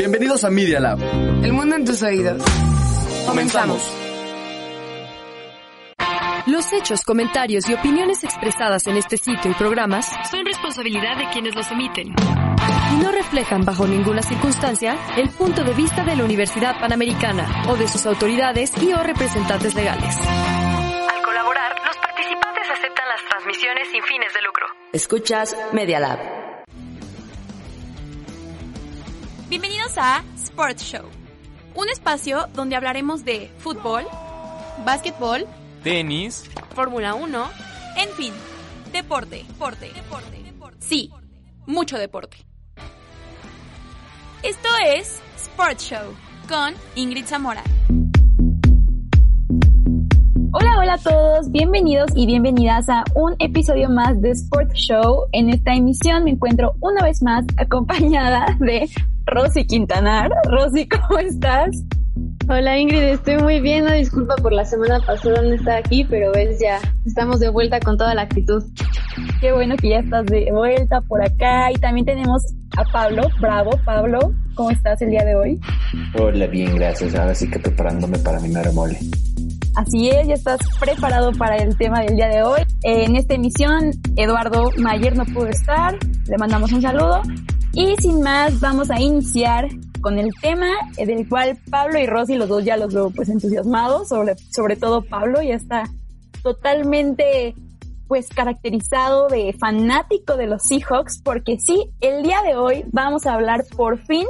Bienvenidos a Media Lab. El mundo en tus oídos. Comenzamos. Los hechos, comentarios y opiniones expresadas en este sitio y programas son responsabilidad de quienes los emiten y no reflejan bajo ninguna circunstancia el punto de vista de la Universidad Panamericana o de sus autoridades y o representantes legales. Al colaborar, los participantes aceptan las transmisiones sin fines de lucro. Escuchas Media Lab. Bienvenidos a Sports Show, un espacio donde hablaremos de fútbol, básquetbol, tenis, Fórmula 1, en fin, deporte, deporte, deporte, deporte. Sí, mucho deporte. Esto es Sports Show con Ingrid Zamora. Hola, hola a todos, bienvenidos y bienvenidas a un episodio más de Sports Show. En esta emisión me encuentro una vez más acompañada de Rosy Quintanar. Rosy, ¿cómo estás? Hola Ingrid, estoy muy bien, no disculpa por la semana pasada no estar aquí, pero ves ya, estamos de vuelta con toda la actitud. Qué bueno que ya estás de vuelta por acá y también tenemos a Pablo, bravo Pablo, ¿cómo estás el día de hoy? Hola, bien, gracias, ahora sí que preparándome para mi mole. Así es, ya estás preparado para el tema del día de hoy. En esta emisión, Eduardo Mayer no pudo estar, le mandamos un saludo. Y sin más, vamos a iniciar con el tema del cual Pablo y Rosy, los dos ya los veo pues entusiasmados, sobre, sobre todo Pablo ya está totalmente pues caracterizado de fanático de los Seahawks, porque sí, el día de hoy vamos a hablar por fin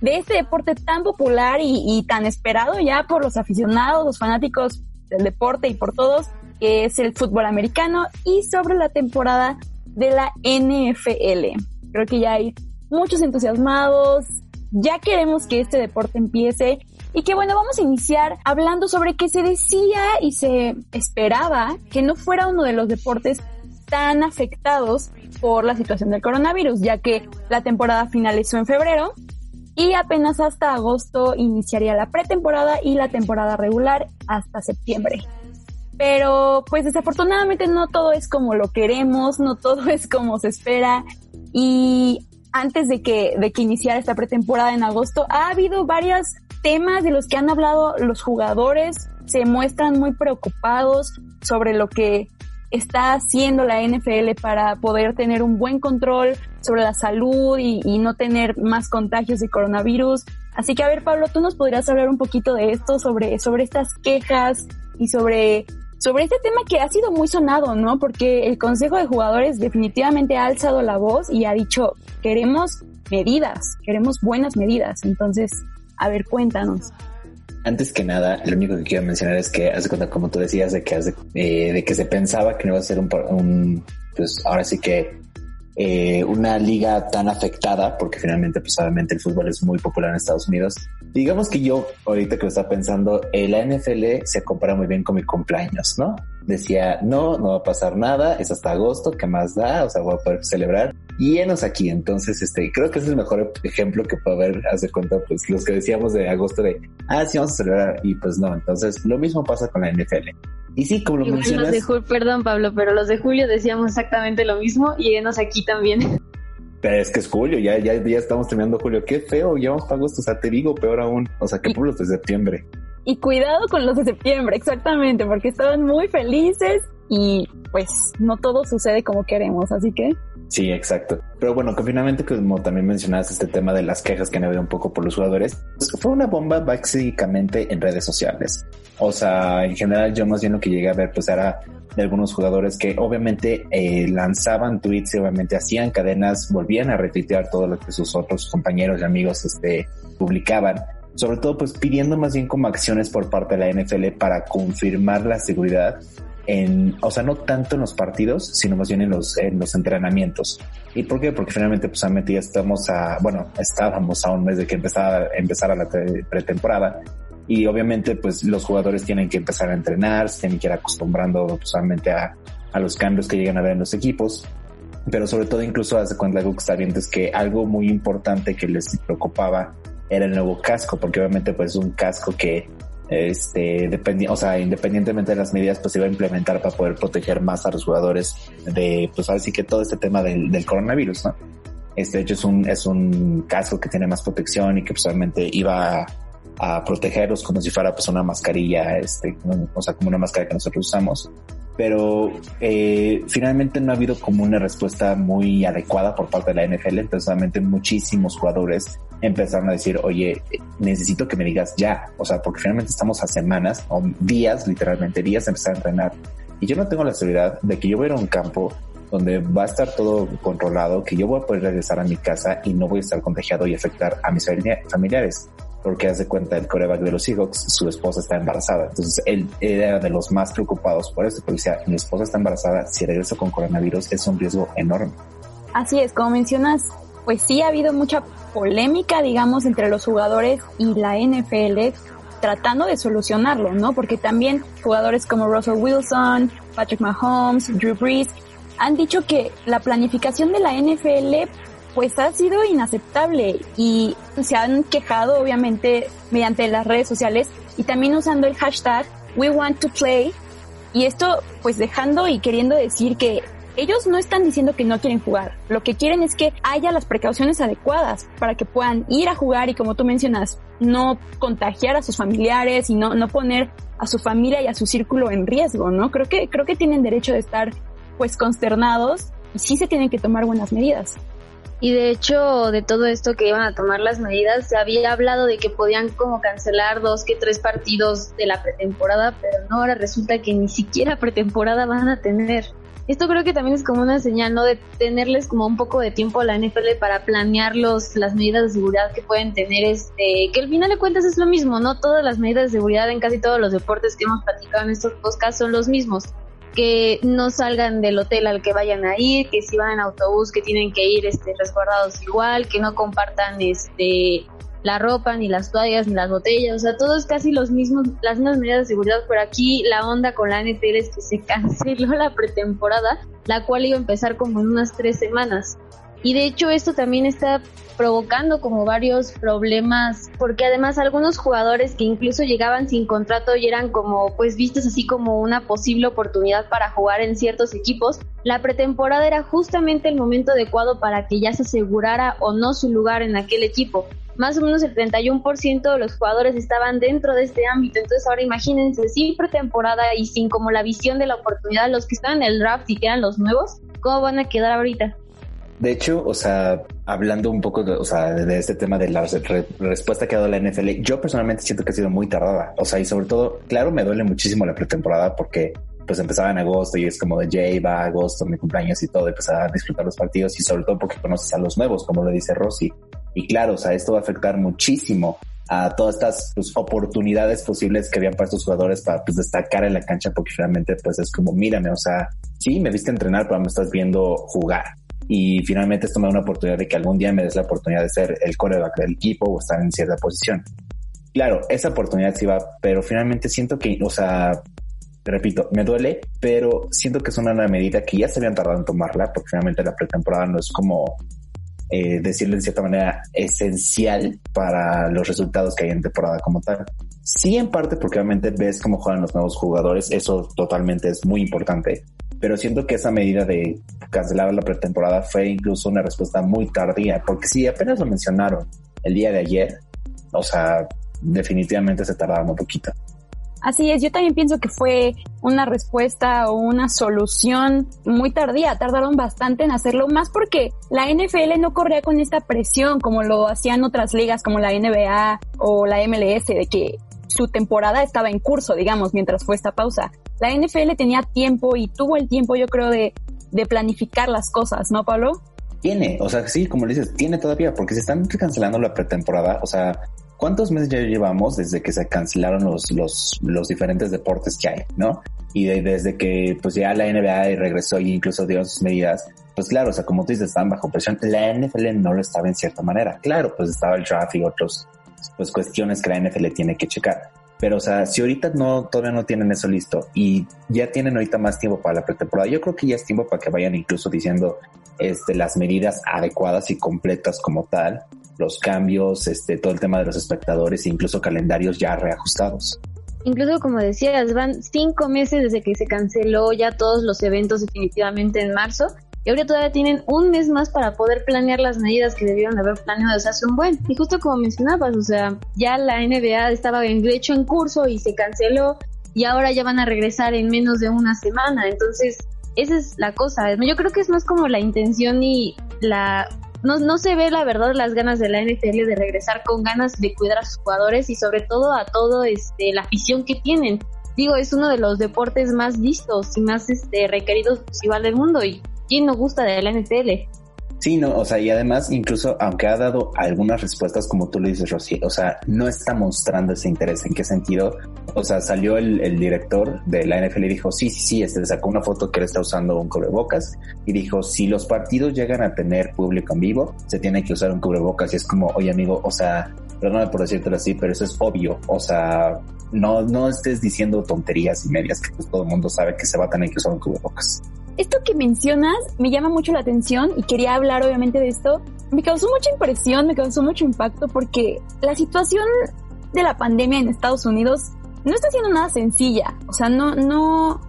de este deporte tan popular y tan esperado ya por los aficionados, los fanáticos del deporte y por todos, que es el fútbol americano y sobre la temporada de la NFL. Creo que ya hay muchos entusiasmados, ya queremos que este deporte empiece y que bueno, vamos a iniciar hablando sobre que se decía y se esperaba que no fuera uno de los deportes tan afectados por la situación del coronavirus, ya que la temporada finalizó en febrero y apenas hasta agosto iniciaría la pretemporada y la temporada regular hasta septiembre. Pero pues desafortunadamente no todo es como lo queremos, no todo es como se espera y antes de que, de que iniciara esta pretemporada en agosto, ha habido varios temas de los que han hablado los jugadores, se muestran muy preocupados sobre lo que está haciendo la NFL para poder tener un buen control sobre la salud y, y, no tener más contagios de coronavirus. Así que a ver, Pablo, tú nos podrías hablar un poquito de esto, sobre, sobre estas quejas y sobre sobre este tema que ha sido muy sonado, ¿no? Porque el Consejo de Jugadores definitivamente ha alzado la voz y ha dicho, queremos medidas, queremos buenas medidas. Entonces, a ver, cuéntanos. Antes que nada, lo único que quiero mencionar es que, hace cuenta, como tú decías, de que, hace, eh, de que se pensaba que no iba a ser un, pues ahora sí que eh, una liga tan afectada, porque finalmente, pues obviamente el fútbol es muy popular en Estados Unidos. Digamos que yo, ahorita que lo está pensando, eh, la NFL se compara muy bien con mi cumpleaños, ¿no? Decía, no, no va a pasar nada, es hasta agosto, ¿qué más da? O sea, voy a poder celebrar. Y enos aquí, entonces, este, creo que es el mejor ejemplo que puede haber, hace cuenta, pues los que decíamos de agosto de, ah, sí, vamos a celebrar, y pues no, entonces lo mismo pasa con la NFL. Y sí, como lo Igual mencionas. Los de perdón, Pablo, pero los de julio decíamos exactamente lo mismo y enos aquí también. Pero es que es julio, ya, ya, ya estamos terminando julio. Qué feo, ya vamos para agosto. O sea, te digo peor aún. O sea, que por los de septiembre. Y cuidado con los de septiembre, exactamente, porque estaban muy felices y pues no todo sucede como queremos, así que. Sí, exacto. Pero bueno, que finalmente, como también mencionaste este tema de las quejas que han habido un poco por los jugadores, pues fue una bomba básicamente en redes sociales. O sea, en general yo más bien lo que llegué a ver pues era de algunos jugadores que obviamente eh, lanzaban tweets y obviamente hacían cadenas, volvían a retuitear todo lo que sus otros compañeros y amigos este, publicaban. Sobre todo pues pidiendo más bien como acciones por parte de la NFL para confirmar la seguridad en, o sea, no tanto en los partidos, sino más bien en los, en los entrenamientos. ¿Y por qué? Porque finalmente, pues, obviamente ya estamos a, bueno, estábamos a un mes de que empezara, empezara la pretemporada. Y obviamente, pues, los jugadores tienen que empezar a entrenar, se tienen que ir acostumbrando, pues, obviamente a, a los cambios que llegan a ver en los equipos. Pero sobre todo, incluso hace cuenta algo que está viendo es que algo muy importante que les preocupaba era el nuevo casco, porque obviamente, pues, es un casco que este, o sea, independientemente de las medidas, pues se iba a implementar para poder proteger más a los jugadores de, pues ahora sí que todo este tema del, coronavirus, ¿no? Este, hecho, es un, es un casco que tiene más protección y que pues, iba a, a protegerlos como si fuera pues una mascarilla, este, o sea, como una máscara que nosotros usamos pero eh, finalmente no ha habido como una respuesta muy adecuada por parte de la NFL. Entonces, muchísimos jugadores empezaron a decir, oye, necesito que me digas ya. O sea, porque finalmente estamos a semanas o días, literalmente días de empezar a entrenar. Y yo no tengo la seguridad de que yo voy a ir a un campo donde va a estar todo controlado, que yo voy a poder regresar a mi casa y no voy a estar contagiado y afectar a mis familiares porque hace cuenta el coreback de los Seahawks, su esposa está embarazada. Entonces él era de los más preocupados por eso, porque decía, mi esposa está embarazada, si regreso con coronavirus es un riesgo enorme. Así es, como mencionas, pues sí ha habido mucha polémica, digamos, entre los jugadores y la NFL tratando de solucionarlo, ¿no? Porque también jugadores como Russell Wilson, Patrick Mahomes, Drew Brees han dicho que la planificación de la NFL pues ha sido inaceptable y se han quejado obviamente mediante las redes sociales y también usando el hashtag We Want to Play y esto pues dejando y queriendo decir que ellos no están diciendo que no quieren jugar, lo que quieren es que haya las precauciones adecuadas para que puedan ir a jugar y como tú mencionas, no contagiar a sus familiares y no, no poner a su familia y a su círculo en riesgo, ¿no? Creo que, creo que tienen derecho de estar pues consternados y sí se tienen que tomar buenas medidas. Y de hecho, de todo esto que iban a tomar las medidas, se había hablado de que podían como cancelar dos que tres partidos de la pretemporada, pero no, ahora resulta que ni siquiera pretemporada van a tener. Esto creo que también es como una señal, ¿no? De tenerles como un poco de tiempo a la NFL para planear los, las medidas de seguridad que pueden tener, este, que al final de cuentas es lo mismo, ¿no? Todas las medidas de seguridad en casi todos los deportes que hemos platicado en estos podcasts son los mismos que no salgan del hotel al que vayan a ir, que si van en autobús que tienen que ir este resguardados igual, que no compartan este la ropa, ni las toallas, ni las botellas, o sea, todos casi los mismos, las mismas medidas de seguridad, pero aquí la onda con la NFL es que se canceló la pretemporada, la cual iba a empezar como en unas tres semanas. Y de hecho esto también está provocando como varios problemas, porque además algunos jugadores que incluso llegaban sin contrato y eran como pues vistos así como una posible oportunidad para jugar en ciertos equipos, la pretemporada era justamente el momento adecuado para que ya se asegurara o no su lugar en aquel equipo. Más o menos el 31% de los jugadores estaban dentro de este ámbito, entonces ahora imagínense sin pretemporada y sin como la visión de la oportunidad, los que estaban en el draft y que eran los nuevos, ¿cómo van a quedar ahorita? De hecho, o sea, hablando un poco de, o sea, de este tema de la respuesta que ha dado la NFL, yo personalmente siento que ha sido muy tardada. O sea, y sobre todo, claro, me duele muchísimo la pretemporada porque pues empezaba en agosto y es como de Jay va agosto, mi cumpleaños y todo, pues a disfrutar los partidos y sobre todo porque conoces a los nuevos, como lo dice Rossi. Y claro, o sea, esto va a afectar muchísimo a todas estas pues, oportunidades posibles que habían para estos jugadores para pues, destacar en la cancha porque finalmente pues es como mírame, o sea, sí, me viste entrenar, pero me estás viendo jugar y finalmente esto me da una oportunidad de que algún día me des la oportunidad de ser el coreback del equipo o estar en cierta posición. Claro, esa oportunidad sí va, pero finalmente siento que, o sea, repito, me duele, pero siento que es una medida que ya se habían tardado en tomarla, porque finalmente la pretemporada no es como eh, decirlo de cierta manera esencial para los resultados que hay en temporada como tal. Sí, en parte porque obviamente ves cómo juegan los nuevos jugadores, eso totalmente es muy importante, pero siento que esa medida de cancelar la pretemporada fue incluso una respuesta muy tardía, porque si apenas lo mencionaron el día de ayer, o sea, definitivamente se tardaron un poquito. Así es, yo también pienso que fue una respuesta o una solución muy tardía, tardaron bastante en hacerlo, más porque la NFL no corría con esta presión como lo hacían otras ligas como la NBA o la MLS, de que su temporada estaba en curso, digamos, mientras fue esta pausa. La NFL tenía tiempo y tuvo el tiempo, yo creo, de, de planificar las cosas, ¿no, Pablo? Tiene, o sea, sí, como le dices, tiene todavía, porque se están cancelando la pretemporada, o sea, ¿cuántos meses ya llevamos desde que se cancelaron los, los, los diferentes deportes que hay, no? Y desde que pues ya la NBA regresó y incluso dio sus medidas, pues claro, o sea, como tú dices, estaban bajo presión. La NFL no lo estaba en cierta manera. Claro, pues estaba el draft y otros pues cuestiones que la NFL tiene que checar. Pero, o sea, si ahorita no, todavía no tienen eso listo y ya tienen ahorita más tiempo para la pretemporada, yo creo que ya es tiempo para que vayan incluso diciendo este, las medidas adecuadas y completas como tal, los cambios, este, todo el tema de los espectadores e incluso calendarios ya reajustados. Incluso como decías, van cinco meses desde que se canceló ya todos los eventos definitivamente en marzo y ahora todavía tienen un mes más para poder planear las medidas que debieron haber planeado desde hace un buen. Y justo como mencionabas, o sea, ya la NBA estaba en, hecho en curso y se canceló y ahora ya van a regresar en menos de una semana. Entonces, esa es la cosa. Yo creo que es más como la intención y la... No, no se ve la verdad las ganas de la NFL de regresar con ganas de cuidar a sus jugadores y sobre todo a todo este la afición que tienen. Digo, es uno de los deportes más vistos y más este requeridos pues, igual del mundo y ¿quién no gusta de la NFL? Sí, no, o sea, y además, incluso aunque ha dado algunas respuestas, como tú lo dices, Rosy, o sea, no está mostrando ese interés. ¿En qué sentido? O sea, salió el, director de la NFL y dijo, sí, sí, sí, este sacó una foto que él está usando un cubrebocas y dijo, si los partidos llegan a tener público en vivo, se tiene que usar un cubrebocas y es como, oye amigo, o sea, perdóname por decírtelo así, pero eso es obvio, o sea, no, no estés diciendo tonterías y medias que pues, todo el mundo sabe que se va a tener que usar un cubrebocas esto que mencionas me llama mucho la atención y quería hablar obviamente de esto. Me causó mucha impresión, me causó mucho impacto porque la situación de la pandemia en Estados Unidos no está siendo nada sencilla. O sea, no, no,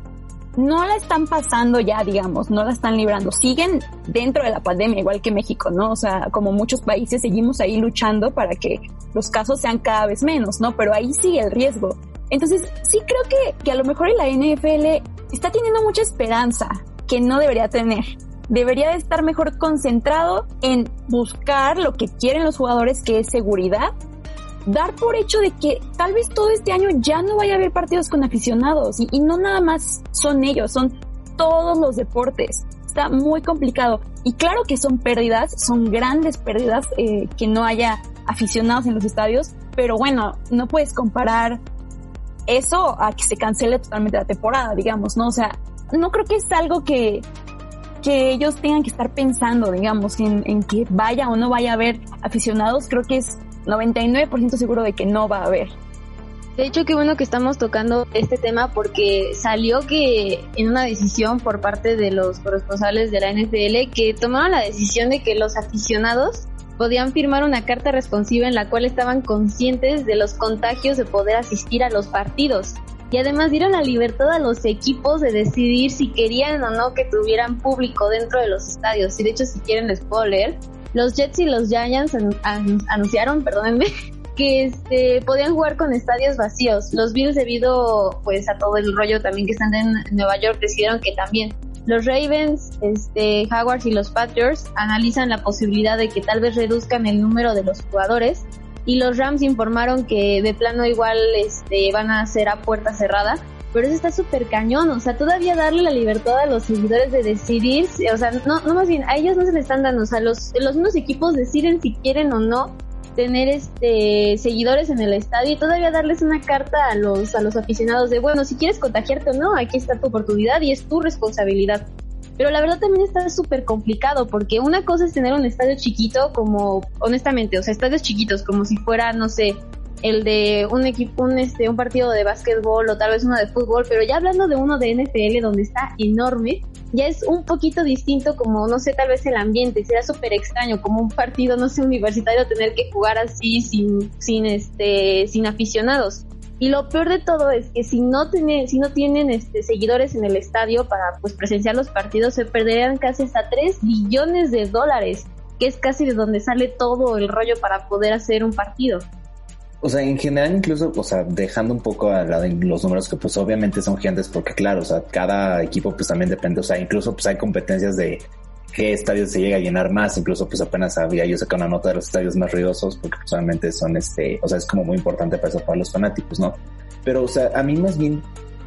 no la están pasando ya, digamos, no la están librando. Siguen dentro de la pandemia, igual que México, ¿no? O sea, como muchos países seguimos ahí luchando para que los casos sean cada vez menos, ¿no? Pero ahí sigue el riesgo. Entonces, sí creo que, que a lo mejor la NFL está teniendo mucha esperanza que no debería tener. Debería de estar mejor concentrado en buscar lo que quieren los jugadores, que es seguridad, dar por hecho de que tal vez todo este año ya no vaya a haber partidos con aficionados y, no nada más son ellos, son todos los deportes. Está muy complicado y claro que son pérdidas, son grandes pérdidas eh, que no haya aficionados en los estadios, pero bueno, no puedes comparar eso a que se cancele totalmente la temporada, digamos, ¿no? O sea, no creo que es algo que, que ellos tengan que estar pensando, digamos, en, en que vaya o no vaya a haber aficionados. Creo que es 99% seguro de que no va a haber. De hecho, qué bueno que estamos tocando este tema porque salió que en una decisión por parte de los corresponsales de la NFL que tomaron la decisión de que los aficionados podían firmar una carta responsiva en la cual estaban conscientes de los contagios de poder asistir a los partidos y además dieron la libertad a los equipos de decidir si querían o no que tuvieran público dentro de los estadios. Y de hecho, si quieren les puedo leer. Los Jets y los Giants anunciaron, perdónenme, que este, podían jugar con estadios vacíos. Los Bills debido pues a todo el rollo también que están en Nueva York decidieron que también. Los Ravens, este, Jaguars y los Patriots analizan la posibilidad de que tal vez reduzcan el número de los jugadores y los Rams informaron que de plano igual este, van a hacer a puerta cerrada. Pero eso está súper cañón, o sea, todavía darle la libertad a los seguidores de decidir, o sea, no, no más bien, a ellos no se les están dando, o sea, los, los mismos equipos deciden si quieren o no tener este seguidores en el estadio y todavía darles una carta a los a los aficionados de bueno si quieres contagiarte o no aquí está tu oportunidad y es tu responsabilidad pero la verdad también está súper complicado porque una cosa es tener un estadio chiquito como, honestamente, o sea, estadios chiquitos como si fuera, no sé, el de un equipo, un, este, un partido de básquetbol o tal vez uno de fútbol, pero ya hablando de uno de NFL donde está enorme, ya es un poquito distinto como, no sé, tal vez el ambiente, será súper extraño como un partido, no sé, universitario tener que jugar así sin, sin, este, sin aficionados. Y lo peor de todo es que si no tienen, si no tienen este, seguidores en el estadio para pues presenciar los partidos, se perderían casi hasta 3 billones de dólares, que es casi de donde sale todo el rollo para poder hacer un partido. O sea, en general incluso, o sea, dejando un poco a la los números que pues obviamente son gigantes porque claro, o sea, cada equipo pues también depende, o sea, incluso pues hay competencias de qué estadios se llega a llenar más, incluso pues apenas había yo sacado una nota de los estadios más ruidosos, porque pues son este, o sea, es como muy importante para eso, para los fanáticos, ¿no? Pero, o sea, a mí más bien,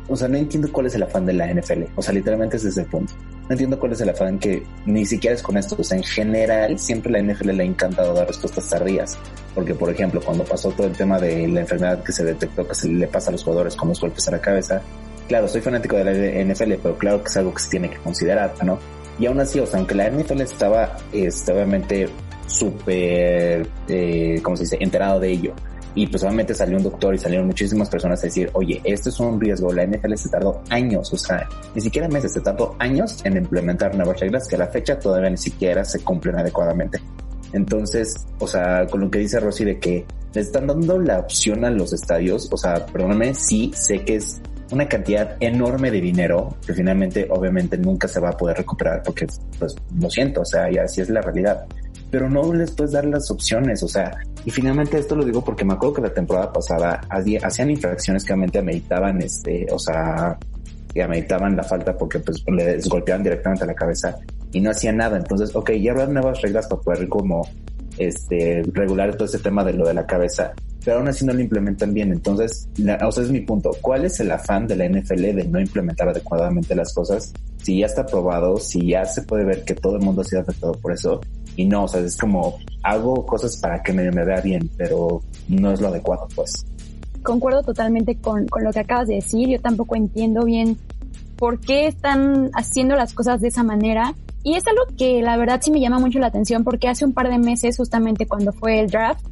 o sea, no entiendo cuál es el afán de la NFL, o sea, literalmente es ese punto. No entiendo cuál es el afán que ni siquiera es con esto, o sea, en general siempre la NFL le ha encantado dar respuestas tardías, porque por ejemplo, cuando pasó todo el tema de la enfermedad que se detectó que se le pasa a los jugadores con los golpes a la cabeza, claro, soy fanático de la NFL, pero claro que es algo que se tiene que considerar, ¿no? Y aún así, o sea, aunque la NFL estaba, este, obviamente, súper, eh, ¿cómo se dice?, enterado de ello. Y pues obviamente salió un doctor y salieron muchísimas personas a decir, oye, esto es un riesgo. La NFL se tardó años, o sea, ni siquiera meses, se tardó años en implementar nuevas reglas que a la fecha todavía ni siquiera se cumplen adecuadamente. Entonces, o sea, con lo que dice Rosy de que le están dando la opción a los estadios, o sea, perdóname, sí, sé que es una cantidad enorme de dinero que finalmente obviamente nunca se va a poder recuperar porque pues lo siento, o sea, y así es la realidad. Pero no les puedes dar las opciones, o sea, y finalmente esto lo digo porque me acuerdo que la temporada pasada hacían infracciones que realmente ameritaban este, o sea, que ameritaban la falta porque pues les golpeaban directamente a la cabeza y no hacían nada. Entonces, ok, ya habrá nuevas reglas para poder como este regular todo ese tema de lo de la cabeza pero aún así no lo implementan bien. Entonces, o sea, es mi punto. ¿Cuál es el afán de la NFL de no implementar adecuadamente las cosas? Si ya está probado, si ya se puede ver que todo el mundo ha sido afectado por eso. Y no, o sea, es como hago cosas para que me, me vea bien, pero no es lo adecuado, pues. Concuerdo totalmente con, con lo que acabas de decir. Yo tampoco entiendo bien por qué están haciendo las cosas de esa manera. Y es algo que la verdad sí me llama mucho la atención porque hace un par de meses, justamente cuando fue el draft,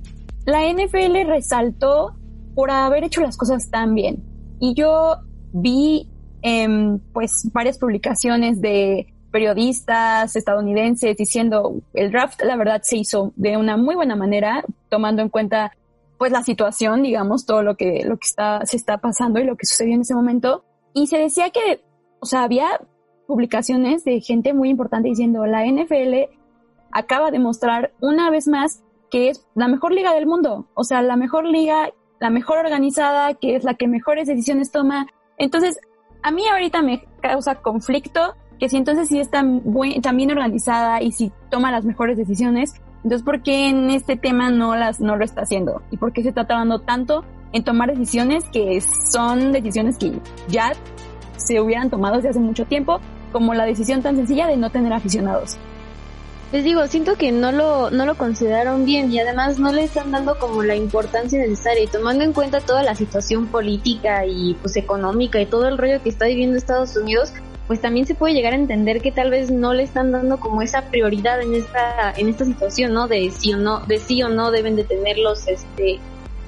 la NFL resaltó por haber hecho las cosas tan bien. Y yo vi em, pues varias publicaciones de periodistas estadounidenses diciendo el draft la verdad se hizo de una muy buena manera tomando en cuenta pues la situación digamos todo lo que lo que está se está pasando y lo que sucedió en ese momento y se decía que o sea había publicaciones de gente muy importante diciendo la NFL acaba de mostrar una vez más que es la mejor liga del mundo, o sea, la mejor liga, la mejor organizada, que es la que mejores decisiones toma. Entonces, a mí ahorita me causa conflicto que si entonces sí está tan bien organizada y si toma las mejores decisiones, entonces ¿por qué en este tema no las no lo está haciendo? ¿Y por qué se está tardando tanto en tomar decisiones que son decisiones que ya se hubieran tomado desde hace mucho tiempo, como la decisión tan sencilla de no tener aficionados? Les digo, siento que no lo, no lo consideraron bien y además no le están dando como la importancia necesaria y tomando en cuenta toda la situación política y pues económica y todo el rollo que está viviendo Estados Unidos, pues también se puede llegar a entender que tal vez no le están dando como esa prioridad en esta, en esta situación, ¿no? De sí o no, de sí o no deben de tener los, este,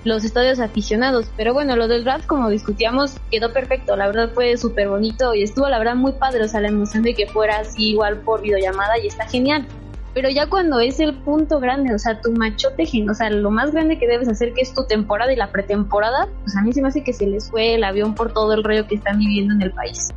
los estadios aficionados. Pero bueno, lo del draft, como discutíamos, quedó perfecto. La verdad fue súper bonito y estuvo, la verdad, muy padre. O sea, la emoción de que fuera así igual por videollamada y está genial. Pero ya cuando es el punto grande, o sea, tu machote, o sea, lo más grande que debes hacer que es tu temporada y la pretemporada, pues a mí se me hace que se les fue el avión por todo el rollo que están viviendo en el país.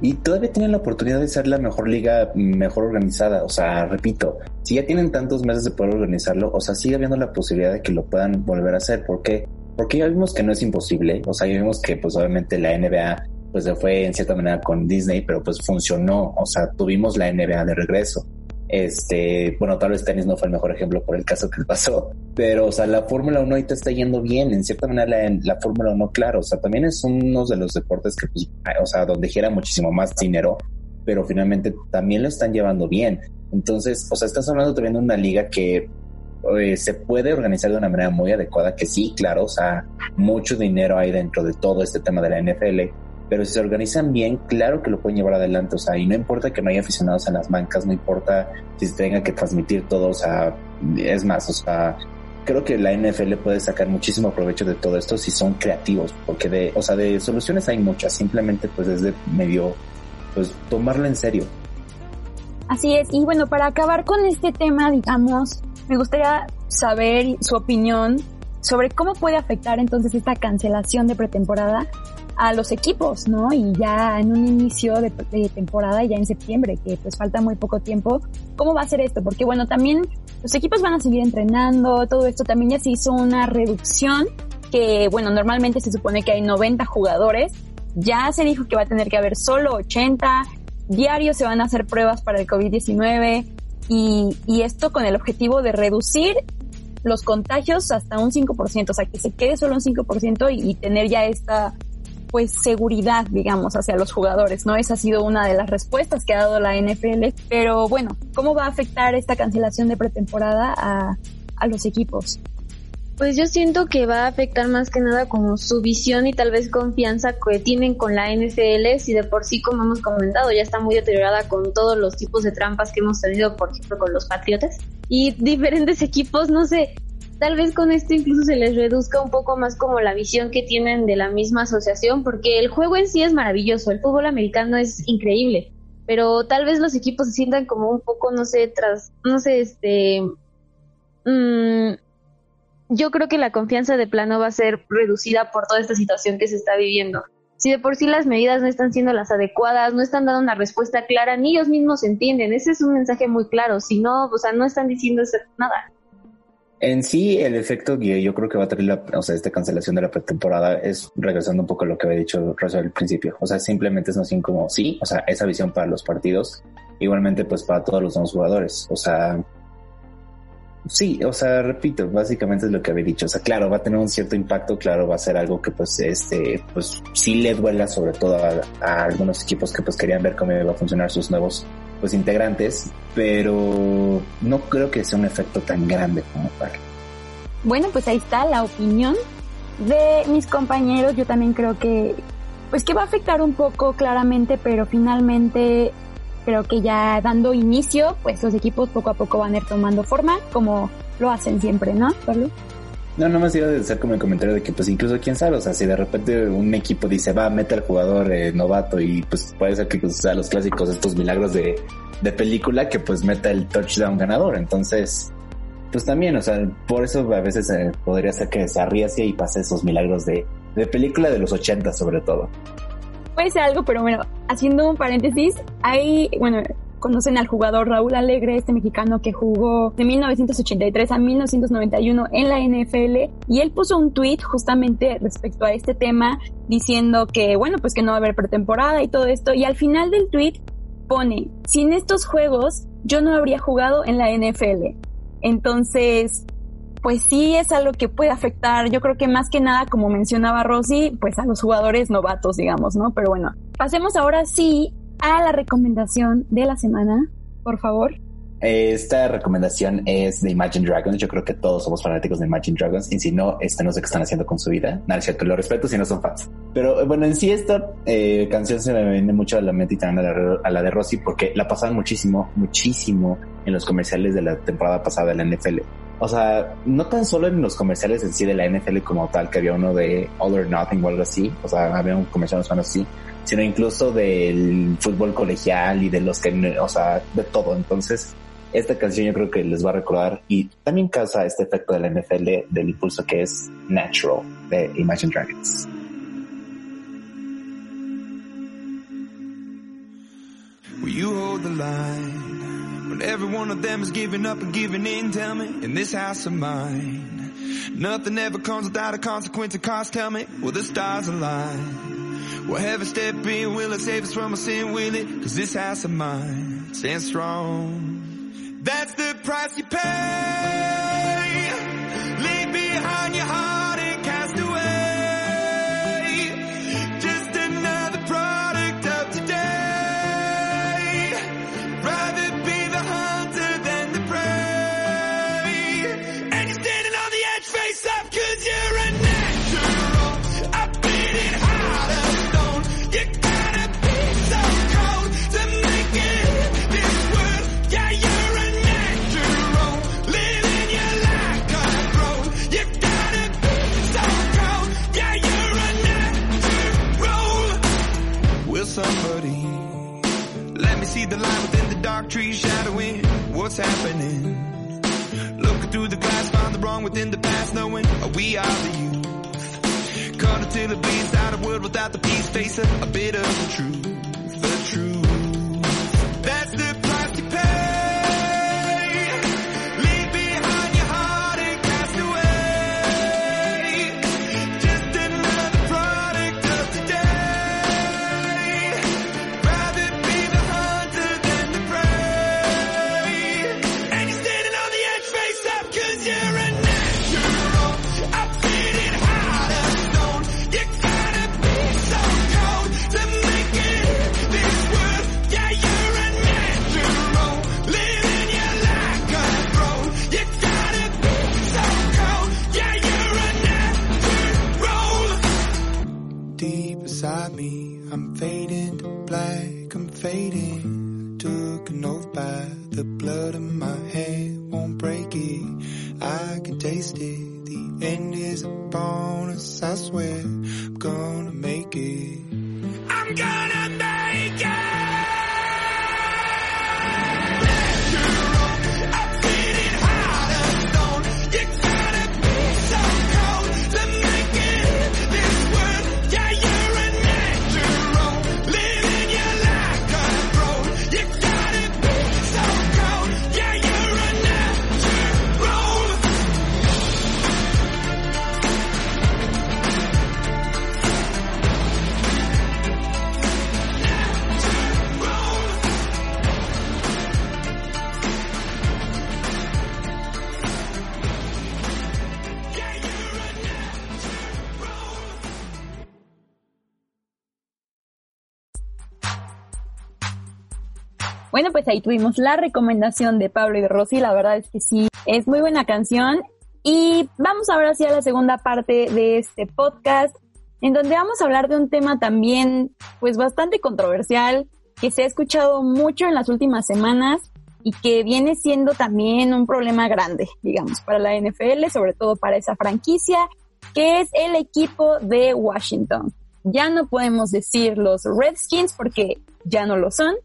Y todavía tienen la oportunidad de ser la mejor liga, mejor organizada. O sea, repito, si ya tienen tantos meses de poder organizarlo, o sea, sigue habiendo la posibilidad de que lo puedan volver a hacer. ¿Por qué? Porque ya vimos que no es imposible. O sea, ya vimos que, pues, obviamente la NBA, pues, se fue en cierta manera con Disney, pero pues funcionó. O sea, tuvimos la NBA de regreso. Este, bueno, tal vez tenis no fue el mejor ejemplo por el caso que pasó, pero, o sea, la Fórmula 1 ahorita está yendo bien, en cierta manera la, la Fórmula 1, claro, o sea, también es uno de los deportes que, pues, o sea, donde gira muchísimo más dinero, pero finalmente también lo están llevando bien. Entonces, o sea, estás hablando también de una liga que eh, se puede organizar de una manera muy adecuada, que sí, claro, o sea, mucho dinero hay dentro de todo este tema de la NFL, pero si se organizan bien, claro que lo pueden llevar adelante, o sea, y no importa que no haya aficionados en las bancas, no importa si se tenga que transmitir todo, o sea, es más, o sea, creo que la NFL puede sacar muchísimo provecho de todo esto si son creativos, porque de, o sea, de soluciones hay muchas, simplemente pues desde medio, pues tomarlo en serio. Así es, y bueno, para acabar con este tema, digamos, me gustaría saber su opinión sobre cómo puede afectar entonces esta cancelación de pretemporada a los equipos, ¿no? Y ya en un inicio de, temporada, ya en septiembre, que pues falta muy poco tiempo, ¿cómo va a ser esto? Porque bueno, también los equipos van a seguir entrenando, todo esto también ya se hizo una reducción que bueno, normalmente se supone que hay 90 jugadores, ya se dijo que va a tener que haber solo 80, diarios se van a hacer pruebas para el COVID-19 y, y esto con el objetivo de reducir los contagios hasta un 5%, o sea, que se quede solo un 5% y, y tener ya esta pues seguridad, digamos, hacia los jugadores, ¿no? Esa ha sido una de las respuestas que ha dado la NFL. Pero bueno, ¿cómo va a afectar esta cancelación de pretemporada a, a los equipos? Pues yo siento que va a afectar más que nada como su visión y tal vez confianza que tienen con la NFL, si de por sí, como hemos comentado, ya está muy deteriorada con todos los tipos de trampas que hemos tenido, por ejemplo, con los Patriotas. Y diferentes equipos, no sé, tal vez con esto incluso se les reduzca un poco más como la visión que tienen de la misma asociación, porque el juego en sí es maravilloso, el fútbol americano es increíble, pero tal vez los equipos se sientan como un poco, no sé, tras, no sé, este, mmm, yo creo que la confianza de plano va a ser reducida por toda esta situación que se está viviendo. Si de por sí las medidas no están siendo las adecuadas, no están dando una respuesta clara, ni ellos mismos entienden. Ese es un mensaje muy claro. Si no, o sea, no están diciendo nada. En sí, el efecto que yo creo que va a tener la, o sea, esta cancelación de la pretemporada es regresando un poco a lo que había dicho Rosa al principio. O sea, simplemente es así como sí, o sea, esa visión para los partidos, igualmente pues para todos los nuevos jugadores. O sea, sí, o sea, repito, básicamente es lo que había dicho. O sea, claro, va a tener un cierto impacto, claro, va a ser algo que pues este, pues sí le duela sobre todo a, a algunos equipos que pues querían ver cómo iba a funcionar sus nuevos pues integrantes, pero no creo que sea un efecto tan grande como para. Bueno, pues ahí está la opinión de mis compañeros. Yo también creo que, pues que va a afectar un poco claramente, pero finalmente creo que ya dando inicio, pues los equipos poco a poco van a ir tomando forma, como lo hacen siempre, ¿no, Pablo? No, nomás iba a decir como el comentario de que pues incluso quién sabe, o sea, si de repente un equipo dice, va, mete al jugador eh, novato y pues puede ser que pues, sea los clásicos, estos milagros de, de película que pues meta el touchdown ganador. Entonces, pues también, o sea, por eso a veces eh, podría ser que se arriesgue y pase esos milagros de, de película de los 80 sobre todo. Puede ser algo, pero bueno, haciendo un paréntesis, hay, bueno, conocen al jugador Raúl Alegre, este mexicano que jugó de 1983 a 1991 en la NFL y él puso un tweet justamente respecto a este tema diciendo que bueno, pues que no va a haber pretemporada y todo esto y al final del tweet pone, sin estos juegos yo no habría jugado en la NFL. Entonces, pues sí es algo que puede afectar, yo creo que más que nada, como mencionaba Rosy, pues a los jugadores novatos, digamos, ¿no? Pero bueno, pasemos ahora sí a la recomendación de la semana, por favor. Esta recomendación es de Imagine Dragons. Yo creo que todos somos fanáticos de Imagine Dragons. Y si no, no sé qué están haciendo con su vida. Nada, es cierto, lo respeto si no son fans. Pero bueno, en sí esta eh, canción se me viene mucho a la mente y también a la, de Rosy porque la pasaban muchísimo, muchísimo en los comerciales de la temporada pasada de la NFL. O sea, no tan solo en los comerciales en sí de la NFL como tal, que había uno de All or Nothing o algo así. O sea, había un comercial más así sino incluso del fútbol colegial y de los que, o sea, de todo. Entonces, esta canción yo creo que les va a recordar y también causa este efecto de la NFL del impulso que es Natural de Imagine Dragons. Will you hold the line when every one of them is giving up and giving in? Tell me, in this house of mine, nothing ever comes without a consequence of cost. Tell me, will the stars align? Will heaven step in? Will it save us from our sin? Will it? Cause this house of mine stands strong. That's the price you pay. Trees shadowing what's happening? Looking through the glass, find the wrong within the past, knowing we are the youth. Cut until it bleeds out a world without the peace, face a, a bit of the truth, Bueno, pues ahí tuvimos la recomendación de Pablo y de Rosy. La verdad es que sí, es muy buena canción. Y vamos ahora sí a la segunda parte de este podcast, en donde vamos a hablar de un tema también, pues bastante controversial, que se ha escuchado mucho en las últimas semanas y que viene siendo también un problema grande, digamos, para la NFL, sobre todo para esa franquicia, que es el equipo de Washington. Ya no podemos decir los Redskins porque ya no lo son.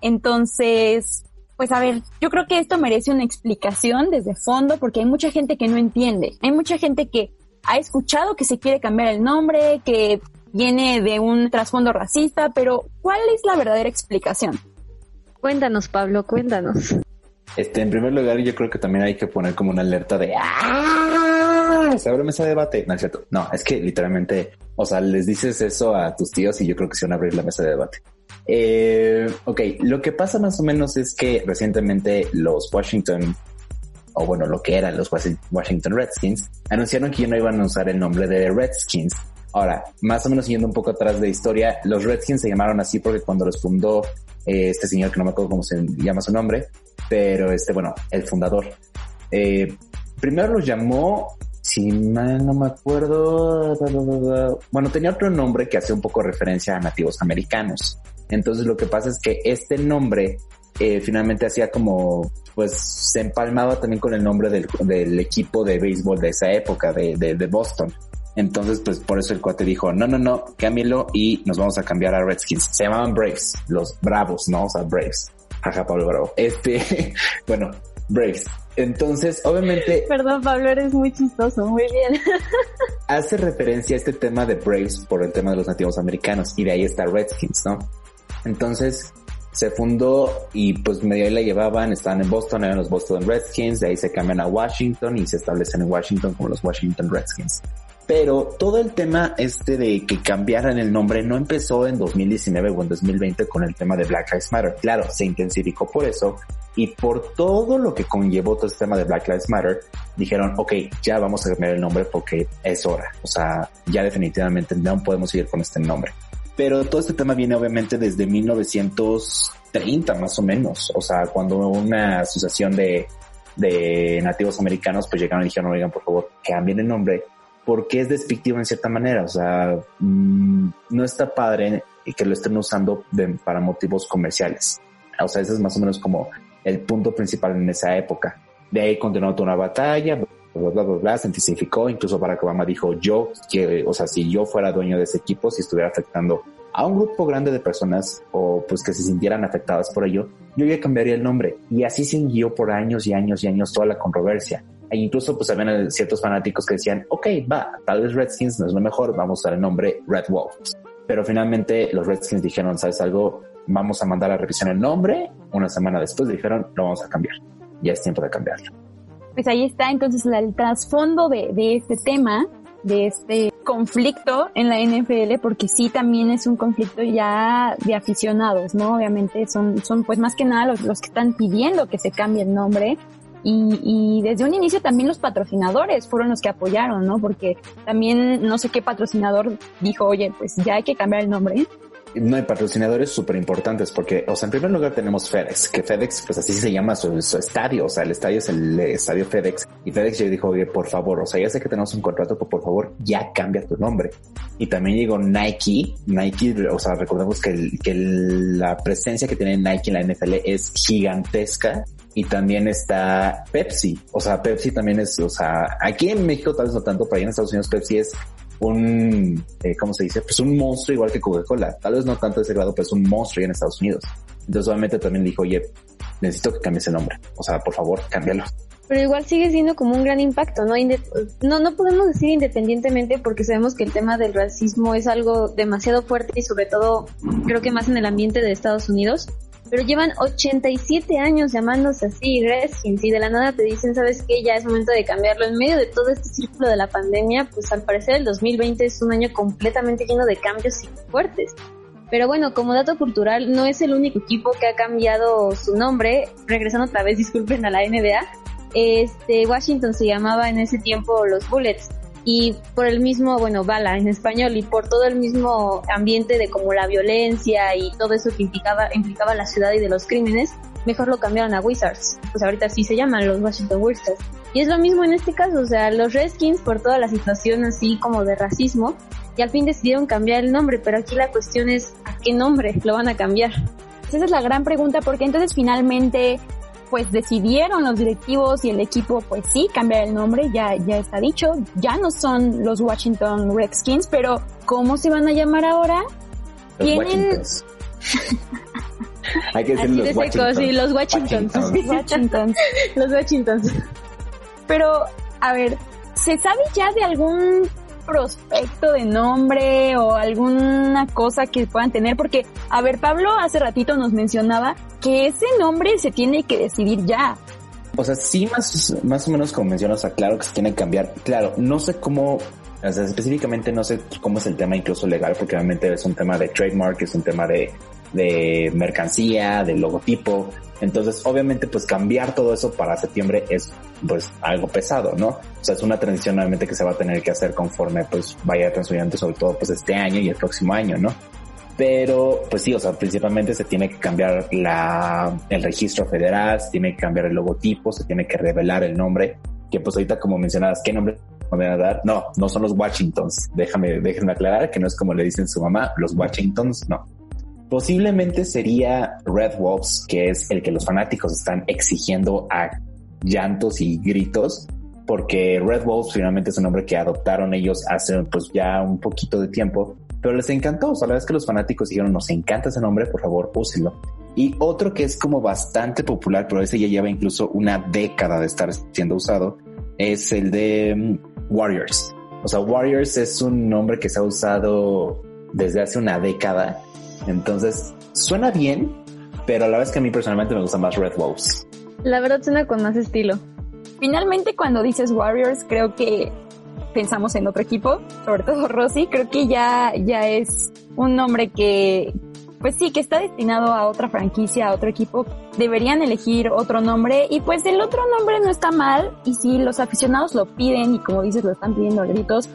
Entonces, pues a ver, yo creo que esto merece una explicación desde fondo porque hay mucha gente que no entiende. Hay mucha gente que ha escuchado que se quiere cambiar el nombre, que viene de un trasfondo racista, pero ¿cuál es la verdadera explicación? Cuéntanos, Pablo, cuéntanos. Este, en primer lugar, yo creo que también hay que poner como una alerta de ¡Ah! Se abre mesa de debate. No es cierto. No, es que literalmente, o sea, les dices eso a tus tíos y yo creo que se van a abrir la mesa de debate. Eh, ok, lo que pasa más o menos es que recientemente los Washington, o bueno, lo que eran los Washington Redskins, anunciaron que ya no iban a usar el nombre de Redskins. Ahora, más o menos siguiendo un poco atrás de historia, los Redskins se llamaron así porque cuando los fundó eh, este señor, que no me acuerdo cómo se llama su nombre, pero este, bueno, el fundador, eh, primero los llamó si mal no me acuerdo, bueno, tenía otro nombre que hacía un poco referencia a nativos americanos. Entonces lo que pasa es que este nombre eh, finalmente hacía como, pues se empalmaba también con el nombre del, equipo de béisbol de esa época, de, de, Boston. Entonces, pues por eso el cuate dijo, no, no, no, cámbialo y nos vamos a cambiar a Redskins. Se llamaban Braves, los Bravos, ¿no? O sea, Braves. Jaja, Pablo Bravo. Este, bueno, Braves. Entonces, obviamente. Perdón, Pablo, eres muy chistoso, muy bien. hace referencia a este tema de Braves por el tema de los nativos americanos y de ahí está Redskins, ¿no? Entonces se fundó y pues medio ahí la llevaban, estaban en Boston, eran los Boston Redskins, de ahí se cambian a Washington y se establecen en Washington como los Washington Redskins. Pero todo el tema este de que cambiaran el nombre no empezó en 2019 o en 2020 con el tema de Black Lives Matter. Claro, se intensificó por eso y por todo lo que conllevó todo este tema de Black Lives Matter, dijeron, ok, ya vamos a cambiar el nombre porque es hora. O sea, ya definitivamente no podemos seguir con este nombre. Pero todo este tema viene obviamente desde 1930 más o menos. O sea, cuando una asociación de, de nativos americanos pues llegaron y dijeron, oigan, por favor, cambien el nombre porque es despectivo en cierta manera. O sea, mm, no está padre que lo estén usando para motivos comerciales. O sea, ese es más o menos como el punto principal en esa época. De ahí continuó toda una batalla, bla, bla, bla, bla, se intensificó, incluso Barack Obama dijo yo, que, o sea, si yo fuera dueño de ese equipo, si estuviera afectando a un grupo grande de personas o pues que se sintieran afectadas por ello, yo ya cambiaría el nombre. Y así siguió por años y años y años toda la controversia. E incluso pues habían ciertos fanáticos que decían, ok, va, tal vez Redskins no es lo mejor, vamos a usar el nombre Red Wolves. Pero finalmente los Redskins dijeron, ¿sabes algo? Vamos a mandar a revisión el nombre. Una semana después dijeron, lo vamos a cambiar. Ya es tiempo de cambiarlo pues ahí está entonces el trasfondo de, de este tema, de este conflicto en la NFL, porque sí también es un conflicto ya de aficionados, ¿no? Obviamente son, son pues más que nada los, los que están pidiendo que se cambie el nombre. Y, y desde un inicio también los patrocinadores fueron los que apoyaron, ¿no? Porque también no sé qué patrocinador dijo, oye, pues ya hay que cambiar el nombre no hay patrocinadores súper importantes porque, o sea, en primer lugar tenemos FedEx, que FedEx, pues así se llama su, estadio, o sea, el estadio es el estadio FedEx. Y FedEx ya dijo, oye, por favor, o sea, ya sé que tenemos un contrato, pero por favor, ya cambia tu nombre. Y también llegó Nike, Nike, o sea, recordemos que, que la presencia que tiene Nike en la NFL es gigantesca y también está Pepsi. O sea, Pepsi también es, o sea, aquí en México tal vez no tanto, pero ahí en Estados Unidos Pepsi es un, eh, ¿cómo se dice? Pues un monstruo igual que Coca-Cola. Tal vez no tanto de ese grado, pero es un monstruo ya en Estados Unidos. Entonces obviamente también dijo, oye, necesito que cambies el nombre. O sea, por favor, cámbialo. Pero igual sigue siendo como un gran impacto, ¿no? no, no podemos decir independientemente porque sabemos que el tema del racismo es algo demasiado fuerte y sobre todo creo que más en el ambiente de Estados Unidos pero llevan 87 años llamándose así Redskins y de la nada te dicen, ¿sabes qué? Ya es momento de cambiarlo. En medio de todo este círculo de la pandemia, pues al parecer el 2020 es un año completamente lleno de cambios y fuertes. Pero bueno, como dato cultural, no es el único equipo que ha cambiado su nombre. Regresando otra vez, disculpen a la NBA. Este, Washington se llamaba en ese tiempo los Bullets. Y por el mismo, bueno, bala en español y por todo el mismo ambiente de como la violencia y todo eso que implicaba, implicaba la ciudad y de los crímenes, mejor lo cambiaron a Wizards. Pues ahorita sí se llaman los Washington Wizards. Y es lo mismo en este caso, o sea, los Redskins por toda la situación así como de racismo, y al fin decidieron cambiar el nombre, pero aquí la cuestión es a qué nombre lo van a cambiar. Esa es la gran pregunta, porque entonces finalmente pues decidieron los directivos y el equipo pues sí cambiar el nombre, ya, ya está dicho, ya no son los Washington Redskins, pero ¿cómo se van a llamar ahora? Los Washingtons. Hay que decir Así los de seco, Washingtons. sí, los Washingtons. Washington. los Washingtons. Pero, a ver, ¿se sabe ya de algún prospecto de nombre o alguna cosa que puedan tener? Porque, a ver, Pablo hace ratito nos mencionaba que ese nombre se tiene que decidir ya. O sea, sí, más, más o menos como mencionas, o claro que se tiene que cambiar. Claro, no sé cómo, específicamente no sé cómo es el tema incluso legal, porque obviamente es un tema de trademark, es un tema de, de mercancía, de logotipo. Entonces, obviamente, pues cambiar todo eso para septiembre es pues algo pesado, ¿no? O sea, es una transición obviamente que se va a tener que hacer conforme pues vaya transcurriendo sobre todo pues este año y el próximo año, ¿no? Pero, pues sí, o sea, principalmente se tiene que cambiar la, el registro federal, se tiene que cambiar el logotipo, se tiene que revelar el nombre, que pues ahorita como mencionabas, ¿qué nombre me van a dar? No, no son los Washingtons. Déjame, déjenme aclarar que no es como le dicen su mamá, los Washingtons, no. Posiblemente sería Red Wolves, que es el que los fanáticos están exigiendo a llantos y gritos, porque Red Wolves finalmente es un nombre que adoptaron ellos hace pues ya un poquito de tiempo, pero les encantó. O sea, la vez que los fanáticos dijeron, nos encanta ese nombre, por favor, úselo. Y otro que es como bastante popular, pero ese ya lleva incluso una década de estar siendo usado, es el de mm, Warriors. O sea, Warriors es un nombre que se ha usado desde hace una década. Entonces, suena bien, pero a la vez que a mí personalmente me gusta más Red Wolves. La verdad suena con más estilo. Finalmente, cuando dices Warriors, creo que pensamos en otro equipo, sobre todo Rosy, creo que ya, ya es un nombre que, pues sí, que está destinado a otra franquicia, a otro equipo. Deberían elegir otro nombre y pues el otro nombre no está mal y si los aficionados lo piden y como dices lo están pidiendo a gritos,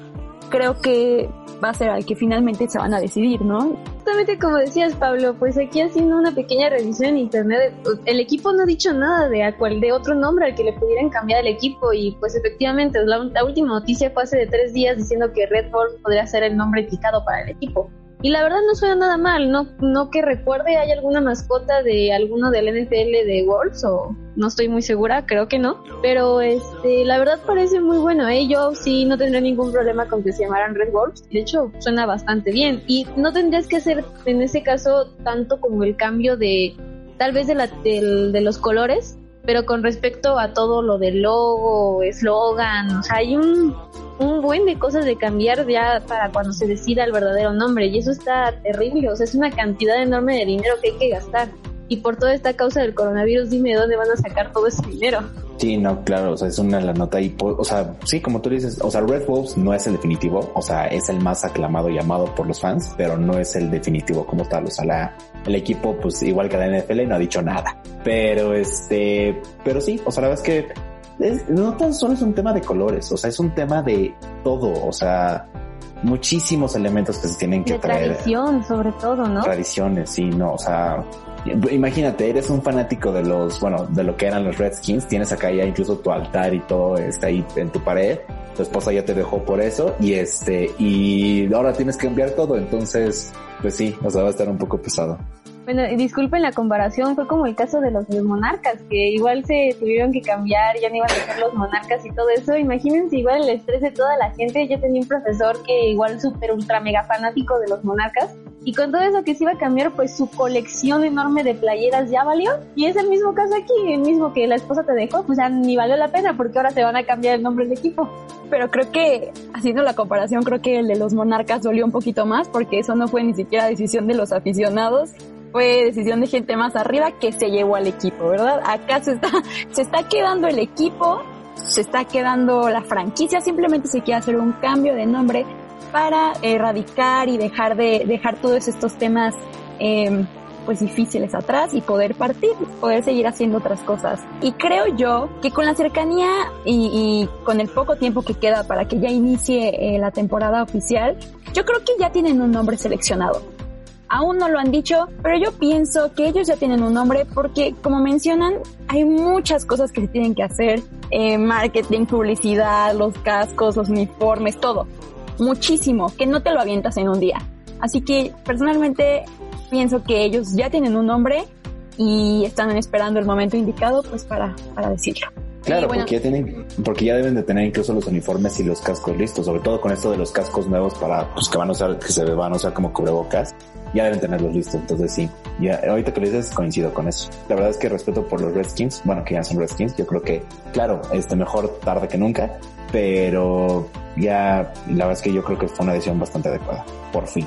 creo que va a ser al que finalmente se van a decidir, ¿no? Justamente como decías, Pablo, pues aquí haciendo una pequeña revisión en internet, el equipo no ha dicho nada de a cuál de otro nombre al que le pudieran cambiar el equipo y pues efectivamente la, la última noticia fue hace de tres días diciendo que Red Bull podría ser el nombre indicado para el equipo. Y la verdad no suena nada mal, no, no que recuerde, ¿hay alguna mascota de alguno del NFL de Wolves o no estoy muy segura, creo que no, pero este, la verdad parece muy bueno, ¿eh? Yo sí no tendría ningún problema con que se llamaran Red Wolves, de hecho suena bastante bien. Y no tendrías que hacer en ese caso tanto como el cambio de tal vez de, la, del- de los colores, pero con respecto a todo lo del logo, eslogan, o sea, hay un, un buen de cosas de cambiar ya para cuando se decida el verdadero nombre y eso está terrible, o sea, es una cantidad enorme de dinero que hay que gastar. Y por toda esta causa del coronavirus, dime de dónde van a sacar todo ese dinero. Sí, no, claro, o sea, es una la nota y, o sea, sí, como tú dices, o sea, Red Wolves no es el definitivo, o sea, es el más aclamado y amado por los fans, pero no es el definitivo como tal, o sea, la, el equipo, pues igual que la NFL no ha dicho nada, pero este, pero sí, o sea, la verdad es que es- no tan solo es un tema de colores, o sea, es un tema de todo, o sea, muchísimos elementos que se tienen que De traer tradición, sobre todo, ¿no? tradiciones, sí, no, o sea, imagínate, eres un fanático de los, bueno, de lo que eran los Redskins, tienes acá ya incluso tu altar y todo está ahí en tu pared, tu esposa ya te dejó por eso y este, y ahora tienes que cambiar todo, entonces, pues sí, o sea, va a estar un poco pesado. Bueno, disculpen la comparación, fue como el caso de los monarcas, que igual se tuvieron que cambiar, ya no iban a ser los monarcas y todo eso. Imagínense igual el estrés de toda la gente. Yo tenía un profesor que igual súper ultra mega fanático de los monarcas. Y con todo eso que se iba a cambiar, pues su colección enorme de playeras ya valió. Y es el mismo caso aquí, el mismo que la esposa te dejó, pues ya ni valió la pena porque ahora se van a cambiar el nombre del equipo. Pero creo que, haciendo la comparación, creo que el de los monarcas dolió un poquito más porque eso no fue ni siquiera decisión de los aficionados, fue decisión de gente más arriba que se llevó al equipo, ¿verdad? Acá se está, se está quedando el equipo, se está quedando la franquicia, simplemente se quiere hacer un cambio de nombre para erradicar y dejar de, dejar todos estos temas, eh, pues difíciles atrás y poder partir, poder seguir haciendo otras cosas. Y creo yo que con la cercanía y, con el poco tiempo que queda para que ya inicie eh, la temporada oficial, yo creo que ya tienen un nombre seleccionado. Aún no lo han dicho, pero yo pienso que ellos ya tienen un nombre porque, como mencionan, hay muchas cosas que se tienen que hacer. Eh, marketing, publicidad, los cascos, los uniformes, todo. Muchísimo, que no te lo avientas en un día. Así que personalmente pienso que ellos ya tienen un nombre y están esperando el momento indicado pues para, para decirlo. Claro, porque ya tienen, porque ya deben de tener incluso los uniformes y los cascos listos, sobre todo con esto de los cascos nuevos para, pues que van a usar, que se van a usar como cubrebocas, ya deben tenerlos listos. Entonces sí, ya ahorita que lo dices coincido con eso. La verdad es que respeto por los Redskins, bueno, que ya son Redskins, yo creo que, claro, este mejor tarde que nunca, pero ya la verdad es que yo creo que fue una decisión bastante adecuada, por fin.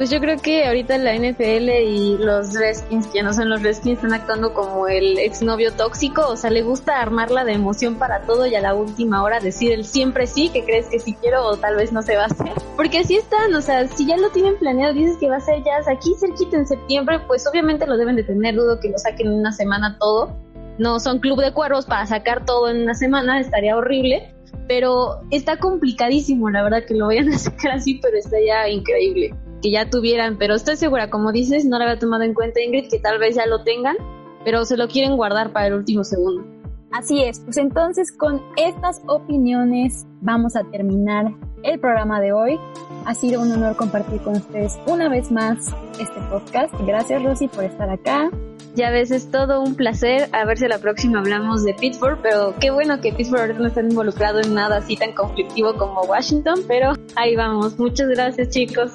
Pues yo creo que ahorita la NFL y los Redskins, que no son los Redskins, están actuando como el exnovio tóxico, o sea, le gusta armarla de emoción para todo y a la última hora decir el siempre sí, que crees que sí quiero o tal vez no se va a hacer. Porque así están, o sea, si ya lo tienen planeado, dices que va a ser ya aquí cerquita en septiembre, pues obviamente lo deben de tener, dudo que lo saquen en una semana todo. No son club de cuervos para sacar todo en una semana, estaría horrible pero está complicadísimo, la verdad, que lo vayan a sacar así, pero está ya increíble que ya tuvieran, pero estoy segura, como dices, no lo había tomado en cuenta Ingrid, que tal vez ya lo tengan, pero se lo quieren guardar para el último segundo. Así es, pues entonces con estas opiniones vamos a terminar el programa de hoy. Ha sido un honor compartir con ustedes una vez más este podcast. Gracias Rosy por estar acá. Ya ves, es todo un placer. A ver si la próxima hablamos de Pittsburgh, pero qué bueno que Pittsburgh no está involucrado en nada así tan conflictivo como Washington, pero ahí vamos. Muchas gracias chicos.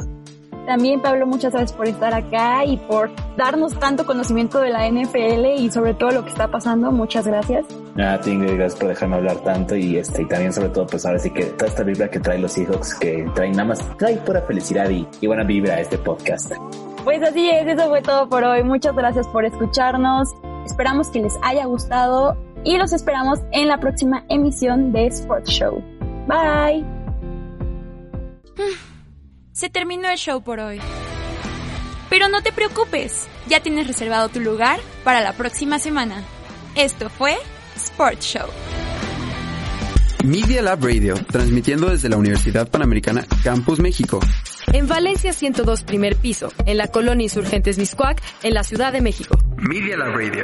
También, Pablo, muchas gracias por estar acá y por darnos tanto conocimiento de la NFL y sobre todo lo que está pasando. Muchas gracias. Nada, ah, gracias por dejarme hablar tanto y este y también sobre todo pues ahora sí que toda esta vibra que trae los Seahawks que traen nada más trae pura felicidad y, y buena vibra a este podcast. Pues así es, eso fue todo por hoy. Muchas gracias por escucharnos. Esperamos que les haya gustado y los esperamos en la próxima emisión de Sports Show. Bye. Se terminó el show por hoy. Pero no te preocupes, ya tienes reservado tu lugar para la próxima semana. Esto fue Sports Show. Media Lab Radio, transmitiendo desde la Universidad Panamericana Campus México. En Valencia 102 primer piso, en la colonia Insurgentes Miscuac, en la Ciudad de México. Media Lab Radio.